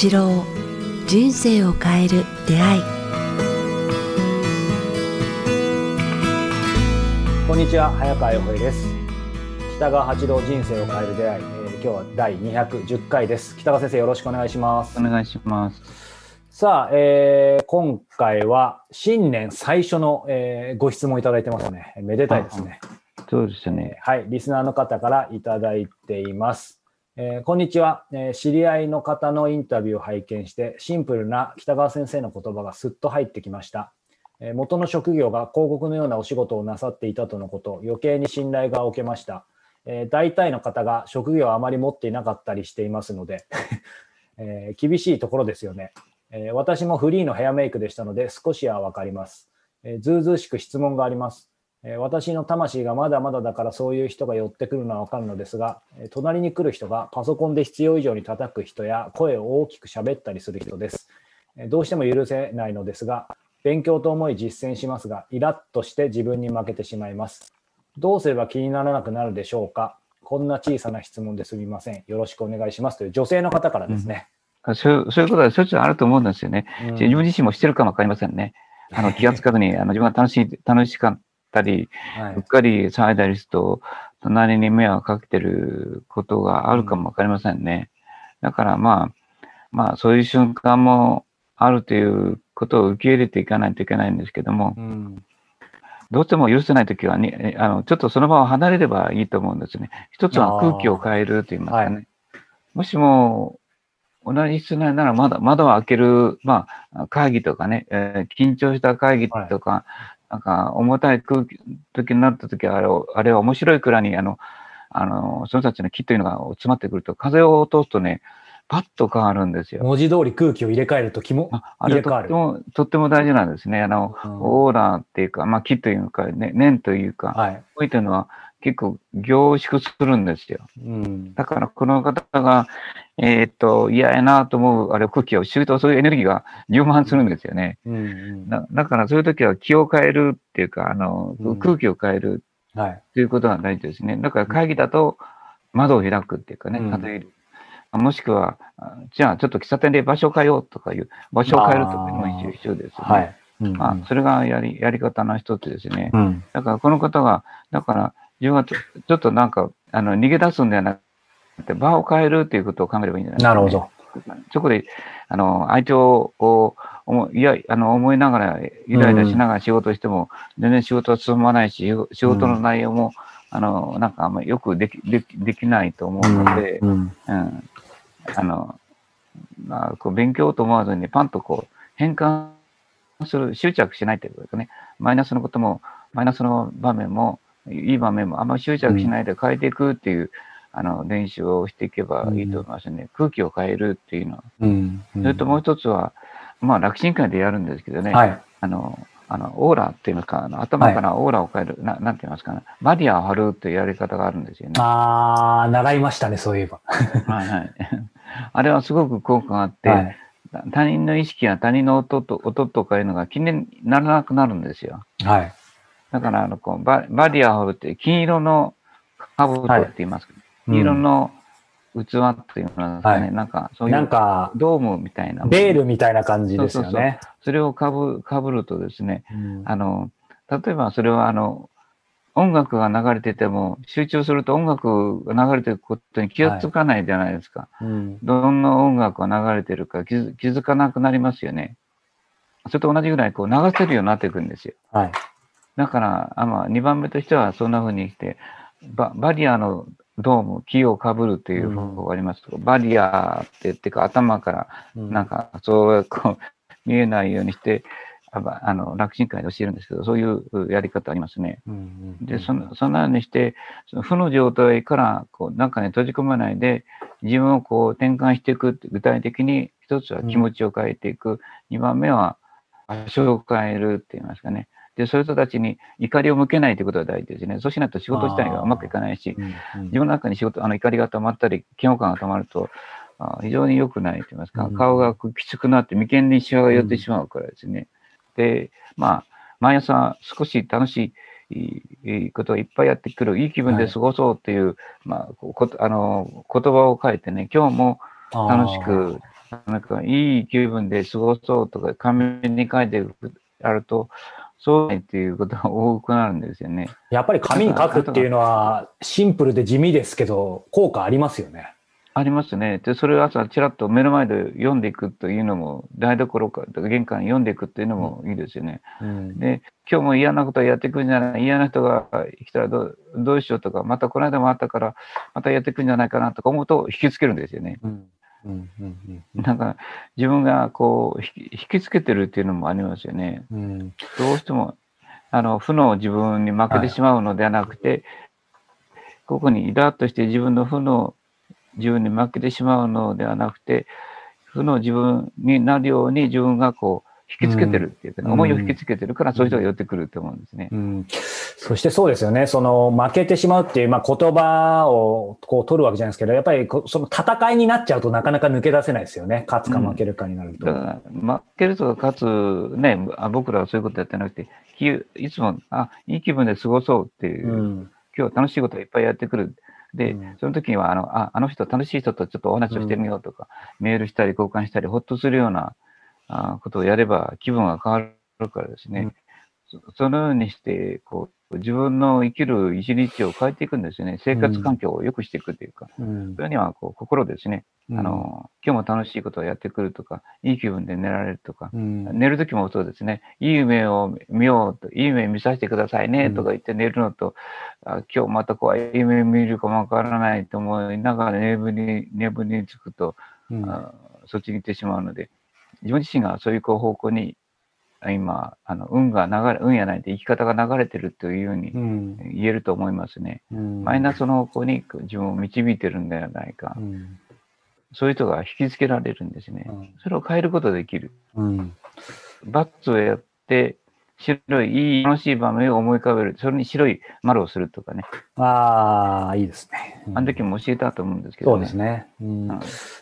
八郎人生を変える出会い。こんにちは早川洋平です。北川八郎人生を変える出会い、えー、今日は第210回です。北川先生よろしくお願いします。お願いします。さあ、えー、今回は新年最初の、えー、ご質問いただいてますね。めでたいですね。そうですね。はいリスナーの方からいただいていますえー、こんにちは、えー、知り合いの方のインタビューを拝見してシンプルな北川先生の言葉がすっと入ってきました、えー、元の職業が広告のようなお仕事をなさっていたとのこと余計に信頼がおけました、え大体の方が職業をあまり持っていなかったりしていますので、え厳しいところですよね、え私もフリーのヘアメイクでしたので少しは分かります、えずうずうしく質問があります。私の魂がまだまだだからそういう人が寄ってくるのは分かるのですが、え隣に来る人がパソコンで必要以上に叩く人や声を大きく喋ったりする人です。えどうしても許せないのですが、勉強と思い実践しますが、イラッとして自分に負けてしまいます。どうすれば気にならなくなるでしょうか？こんな小さな質問ですみません。よろしくお願いしますという女性の方からですね。うん、そうそういうことはしょっちゅうあると思うんですよね。うん、自分自身もしてるかもわかりませんね。あの気がつかずにあの自分が楽しい、楽しかったり、はい、うっかり騒いだりすると、隣に迷惑かけてることがあるかもわかりませんね。だからまあ、まあそういう瞬間もあるということを受け入れていかないといけないんですけども、うん、どうしても許せないときはね、あの、ちょっとその場を離れればいいと思うんですね。一つは空気を変えると言いますかね。はい、もしも、同じ室内ならまだ窓を開ける、まあ、会議とかね、えー、緊張した会議とか、なんか重たい空気、時になった時はあれあれは面白いくらいに、あの、あの、その人たちの木というのが詰まってくると、風を通すとね、パッと変わるんですよ。文字通り空気を入れ替えると気も入れ替わる。とっても、とっても大事なんですね。あの、うん、オーラっていうか、まあ木というか、ね、念というか、はい、こういったのは結構凝縮するんですよ。うん、だからこの方が、えー、っと、嫌やなと思う、あれ空気を吸うとそういうエネルギーが充満するんですよね。うんうん、だだからそういう時は気を変えるっていうか、あの、空気を変えるということが大事ですね。だから会議だと窓を開くっていうかね、風入る。もしくは、じゃあちょっと喫茶店で場所を変えようとかいう、場所を変えるとかも一緒ですよね。はいうんうん、まあ、それがやりやり方の一つですね。うん、だからこの方が、だから自分はちょっとなんか、あの逃げ出すんではなく場を変えるということを考えればいいんじゃないですか、ね、なるほど。そこで、あの、相手を、思いや、あの、思いながら、イライラしながら仕事しても、全然仕事は進まないし、仕事の内容も、あの、なんかあんまりよくでき、でき、できないと思うので、うん、うん、あの、まあ、こう勉強と思わずにパンとこう変換する、執着しないということですね。マイナスのことも、マイナスの場面も、いい場面もあんまり執着しないで変えていくっていう、あの練習をしていけばいいと思いますね。うん、空気を変えるっていうのは。うんうん、それともう一つは、まあ、楽神会でやるんですけどね、はい、あの、あの、オーラっていいますか、あの頭からオーラを変える、はい、ななんて言いますかね、バリアを張るっていうやり方があるんですよね。ああ、習いましたね、そういえば。はいはい。あれはすごく効果があって、はい、他人の意識や他人の音と音とかいうのが気にならなくなるんですよ。はい。だから、あの、こうババリアを張るって金色の兜って言いますけど、黄色の器っていうのはですかね、はい、なんかそういうなんかドームみたいな。ベールみたいな感じですよね。それをかぶかぶるとですね、うん、あの、例えばそれはあの、音楽が流れてても、集中すると音楽が流れてることに気がつかないじゃないですか。はいうん、どんな音楽が流れてるか気づ気づかなくなりますよね。それと同じぐらいこう流せるようになっていくんですよ。はい、だから、あまあ、2番目としてはそんな風にしてバ、バリアのドーム、木をかぶるという方法がありますけど、うん、バリアって言ってか頭からなんかそうこう見えないようにして、あの楽神会で教えるんですけど、そういうやり方ありますね。うんうんうん、でその、そのようにして、その負の状態からこう中に閉じ込まないで、自分をこう転換していく具体的に、一つは気持ちを変えていく、二、うん、番目は場所を変えるって言いますかね。で、そういう人たちに怒りを向けないということが大事ですね。そうしないと仕事自体がうまくいかないし、うんうん、自分の中に仕事、あの怒りが溜まったり、嫌悪感が溜まると、あ非常に良くないと言いますか、うん、顔がきつくなって眉間にシワが寄ってしまうからですね。うん、で、まあ、毎朝少し楽しいいいことをいっぱいやってくる、いい気分で過ごそうっていう、はい、まあ、こあの言葉を変えてね、今日も楽しくなんかいい気分で過ごそうとか、紙に書いてあると、そうっていうことが多くなるんですよね。やっぱり紙に書くっていうのはシンプルで地味ですけど、効果ありますよね。ありますね。で、それを朝ちらっと目の前で読んでいくというのも、台所か、玄関読んでいくっていうのもいいですよね。うん、で、今日も嫌なことやってくるんじゃない、嫌な人が来たらどうどうしようとか、またこの間もあったから、またやってくるんじゃないかなとか思うと引きつけるんですよね。うんうんうんうん、なんか自分がこう引きつけてるっていうのもありますよね。うん、どうしてもあの負の自分に負けてしまうのではなくて、はい、ここにイラッとして自分の負の自分に負けてしまうのではなくて、負の自分になるように自分がこう引きつけてるっていうか、ね、うん、思いを引きつけてるから、そういう人が寄ってくると思うんですね。うん、そしてそうですよね。その負けてしまうっていう、まあ、言葉をこう取るわけじゃないですけど、やっぱりその戦いになっちゃうとなかなか抜け出せないですよね。勝つか負けるかになると。うん、負けるとか勝つ、ね、僕らはそういうことやってなくて、いつも、あ、いい気分で過ごそうっていう、今日楽しいこといっぱいやってくる。で、その時には、あの、あ、あの人、楽しい人とちょっとお話をしてみようとか、メールしたり交換したり、ほっとするような、あことをやれば気分が変わるからですね、うん、そのようにして、こう、自分の生きる一日を変えていくんですよね。生活環境を良くしていくというか、うん、それにはこう心ですね、うん、あの、今日も楽しいことをやってくるとか、いい気分で寝られるとか、寝る時もそうですね、いい夢を見ようと、いい夢見させてくださいねとか言って寝るのと、あ今日また怖い夢見るかもわからないと思いながら眠り、眠りにつくと、あそっちに行ってしまうので、自分自身がそういう方向に今、あの運が流れ、運やないで生き方が流れてるというふうに言えると思いますね。うん、マイナスの方向に自分を導いてるんではないか。うん、そういう人が引きつけられるんですね。うん、それを変えることができる。バッツをやって、白い、いい、楽しい場面を思い浮かべる。それに白い丸をするとかね。ああ、いいですね。あの時も教えたと思うんですけど、ね、そうですね。うん、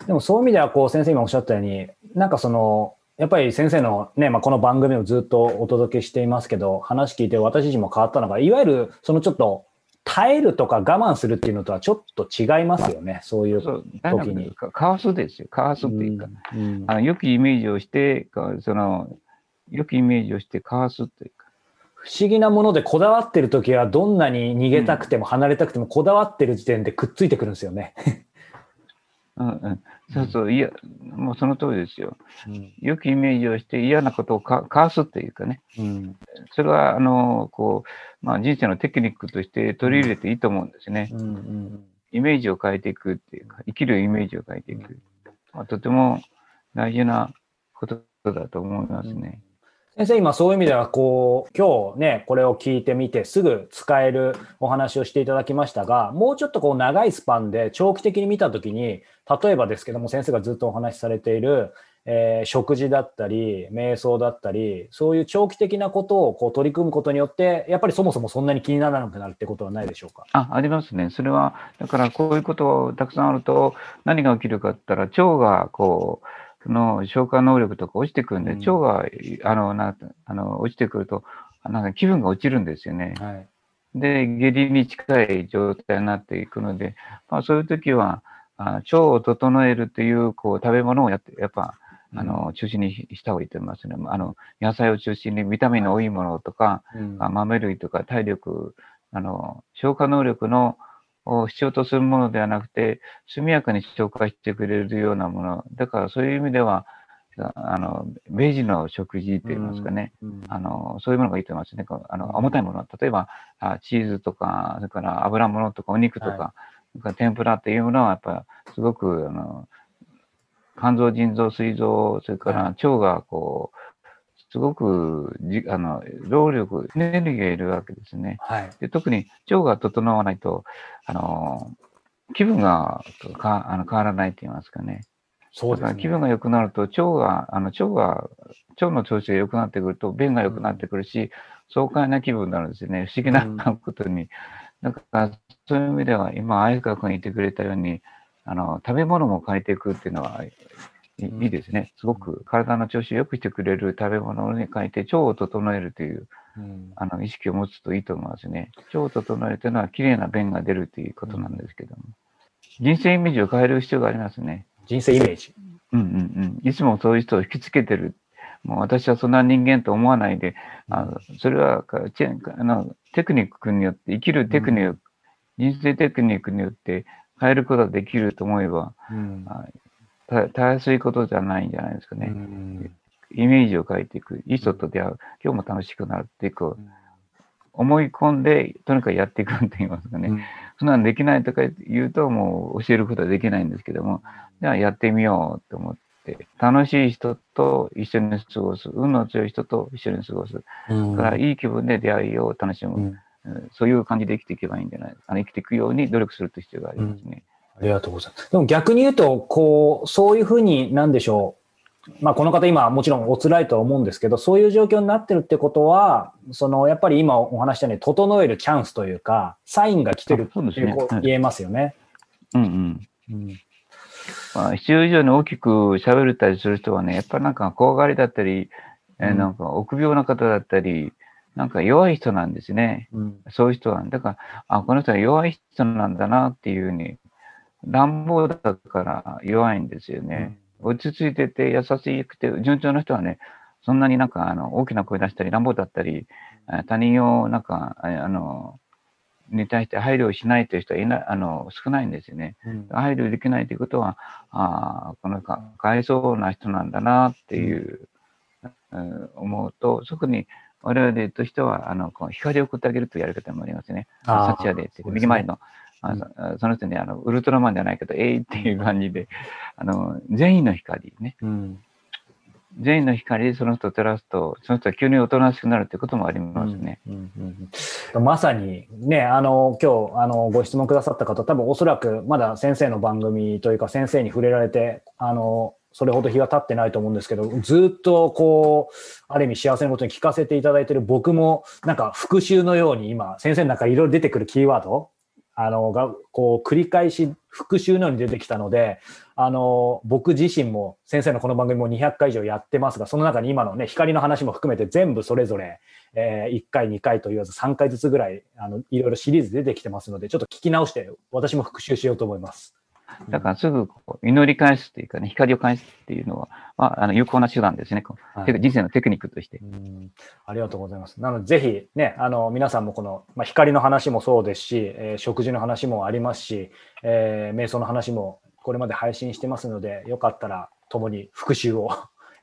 でもそういう意味では、こう、先生今おっしゃったように、なんかその、やっぱり先生のね、まあ、この番組をずっとお届けしていますけど、話聞いて私自身も変わったのが、いわゆるそのちょっと耐えるとか我慢するっていうのとはちょっと違いますよね、そういう時に。かわすですよ、かわすっていうか、うんうん、あの良きイメージをして、その良きイメージをしてかわすというか。不思議なものでこだわってる時はどんなに逃げたくても離れたくてもこだわってる時点でくっついてくるんですよね。うんうん、そうそう、いや、もうその通りですよ。うん、良きイメージをして嫌なことをかかわすっていうかね。うん、それは、あの、こう、まあ人生のテクニックとして取り入れていいと思うんですね。うんうん、イメージを変えていくっていうか、生きるイメージを変えていく。まあ、とても大事なことだと思いますね。先生、今そういう意味では、こう、今日ね、これを聞いてみて、すぐ使えるお話をしていただきましたが、もうちょっとこう、長いスパンで長期的に見たときに、例えばですけども、先生がずっとお話しされている、えー、食事だったり、瞑想だったり、そういう長期的なことをこう取り組むことによって、やっぱりそもそもそんなに気にならなくなるってことはないでしょうか？あ、ありますね。それは、だからこういうことたくさんあると、何が起きるかって言ったら、腸がこう、の消化能力とか落ちてくるんで、腸があのなあの落ちてくると、なんか気分が落ちるんですよね。はい、で、下痢に近い状態になっていくので、まあ、そういう時は、あ腸を整えるというこう食べ物をやって、やっぱ、あの中心にした方がいいと思いますね。あの野菜を中心にビタミンの多いものとか、うん、豆類とか体力、あの消化能力のを必要とするものではなくて、速やかに紹介してくれるようなもの。だからそういう意味では、あの、明治の食事といいますかね、うんうん、あの、そういうものがいいと思いますね。あの、重たいもの。例えば、あチーズとか、それから油物とかお肉とか、はい、天ぷらっていうものは、やっぱ、すごく、あの、肝臓、腎臓、膵臓、それから腸がこう、すごくじあの労力、エネルギーがいるわけですね。はい、で特に腸が整わないと、あの気分がかあの変わらないと言いますかね。そうですね。気分が良くなると、腸が、あの腸が、腸の調子が良くなってくると、便が良くなってくるし、うん、爽快な気分になるんですよね。不思議なことに。うん、だから、そういう意味では、今、相川君言ってくれたように、あの、食べ物も変えていくっていうのは、いいですね。すごく体の調子を良くしてくれる食べ物に変えて腸を整えるという、うん、あの意識を持つといいと思いますね。腸を整えるというのは綺麗な便が出るということなんですけども。人生イメージを変える必要がありますね。人生イメージうんうんうん。いつもそういう人を引きつけてる。もう私はそんな人間と思わないで、あそれはかチェあのテクニックによって、生きるテクニック、人生テクニックによって変えることができると思えば、うんあたたやすいことじゃないんじゃないですかうね。んイメージを変えていく。いい人と出会う。今日も楽しくなるっていう、こううん思い込んで、とにかくやっていくって言いますかね。そんなのできないとか言うと、もう教えることはできないんですけども、じゃあやってみようと思って、楽しい人と一緒に過ごす、運の強い人と一緒に過ごす。うんだからいい気分で出会いを楽しむ。うんうんそういう感じで生きていけばいいんじゃないですか。生きていくように努力するという必要がありますね。ありがとうございます。でも逆に言うと、こう、そういうふうに、なんでしょう。まあ、この方今もちろんお辛いとは思うんですけど、そういう状況になってるってことは、その、やっぱり今お話したように、整えるチャンスというか、サインが来てるあそうですねはいってこう言えますよね。うんうん。うんまあ、必要以上に大きく喋れたりする人はね、やっぱなんか怖がりだったり、えーうんなんか臆病な方だったり、なんか弱い人なんですね。うんそういう人は。だから、あ、この人は弱い人なんだなっていうふうに、乱暴だから弱いんですよね。落ち着いてて優しくて、順調な人はね、そんなになんかあの大きな声出したり、乱暴だったり、あ他人をなんか、ああの、に対して配慮をしないという人はいない、あの、少ないんですよね。うん配慮できないということは、ああ、このか、かわいそうな人なんだなっていう、うん思うと、特に我々としては、あの、こう光を送ってあげるというやり方もありますね。サチアですね右回りの、あうんそその人に、あの、ウルトラマンじゃないけど、えいっていう感じで、あの、善意の光ね。うん善意の光でその人を照らすと、その人は急におとなしくなるということもありますね。うんうんうんまさにね、あの、今日、あの、ご質問くださった方、多分おそらくまだ先生の番組というか先生に触れられて、あの、それほど日が経ってないと思うんですけど、ずっとこう、ある意味幸せなことに聞かせていただいている僕も、なんか復習のように今、先生の中いろいろ出てくるキーワード、あの、が、こう、繰り返し復習のように出てきたので、あの、僕自身も先生のこの番組も200回以上やってますが、その中に今のね、光の話も含めて全部それぞれ、えー1回、2回と言わず3回ずつぐらい、あの、いろいろシリーズ出てきてますので、ちょっと聞き直して、私も復習しようと思います。だからすぐこう祈り返すというかね、光を返すっていうのは、まあ、あの有効な手段ですね。はい人生のテクニックとして。うんありがとうございます。なので、ぜひね、あの、皆さんもこの、まあ、光の話もそうですし、えー食事の話もありますし、えー瞑想の話もこれまで配信してますので、よかったら共に復習を、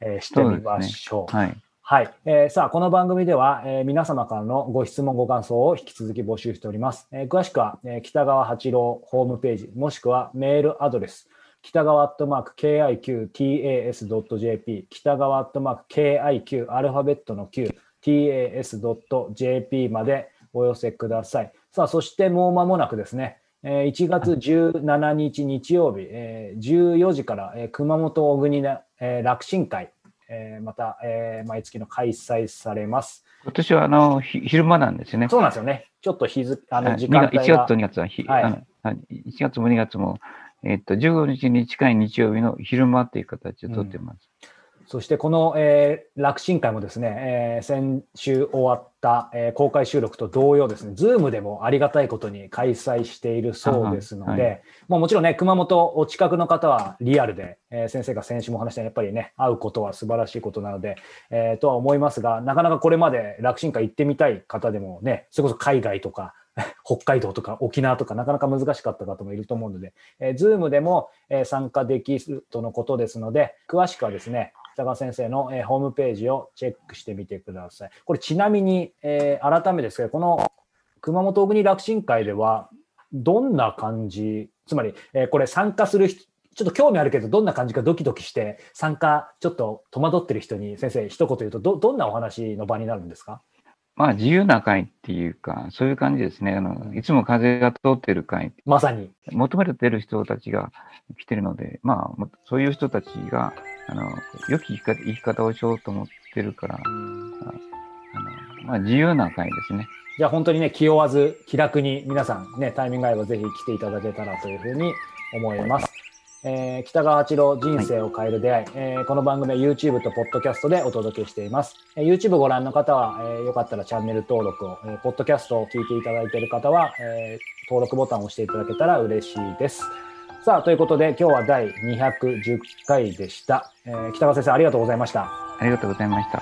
えーしてみましょう。はい。はい、えーさあ、この番組では、えー皆様からのご質問、ご感想を引き続き募集しております。えー詳しくは、えー北川八郎ホームページ、もしくはメールアドレス、北川アットマーク KIQTAS.jp、北川アットマーク KIQ アルファベットの Q、TAS.jp までお寄せください。さあ、そしてもう間もなくですね、えー1月17日日曜日、えー14時から、えー熊本小国の、えー楽神会、えーまた、えー毎月の開催されます。今年はあのひ昼間なんですよね。そうなんですよね。ちょっと日付、あのはい時間帯1月がと2月はひ、はいあのはい1月も2月も、えっと、15日に近い日曜日の昼間という形で撮ってます。そしてこの、えー楽神会もですね、えー先週終わった、えー公開収録と同様ですね、ズームでもありがたいことに開催しているそうですので、ははもうもちろんね、熊本お近くの方はリアルで、えー先生が先週も話したやっぱりね、会うことは素晴らしいことなので、えーとは思いますが、なかなかこれまで楽神会行ってみたい方でもね、それこそ海外とか、北海道とか沖縄とかなかなか難しかった方もいると思うので、えー、Zoom でも、えー参加できるとのことですので、詳しくはですね、北川先生の、えーホームページをチェックしてみてください。これちなみに、えー改めてですけど、この熊本小国楽神会では、どんな感じ、つまり、えーこれ参加する人、ちょっと興味あるけど、どんな感じかドキドキして、参加、ちょっと戸惑ってる人に、先生、一言言うと、ど、どんなお話の場になるんですか？まあ、自由な会っていうか、そういう感じですね。あのいつも風が通ってる会、まさに。求めてる人たちが来てるので、まあ、もそういう人たちが、あの、良き生き方生き方をしようと思ってるから、あのまあ、自由な会ですね。じゃあ本当にね、気負わず気楽に皆さんね、タイミング合えばぜひ来ていただけたらというふうに思います。えー北川八郎人生を変える出会い、えーこの番組は YouTube と Podcast でお届けしています。えー YouTube ご覧の方は、えーよかったらチャンネル登録を、えー、Podcast を聞いていただいている方は、えー登録ボタンを押していただけたら嬉しいです。さあ、ということで、今日は第210回でした。えー北川先生、ありがとうございました。ありがとうございました。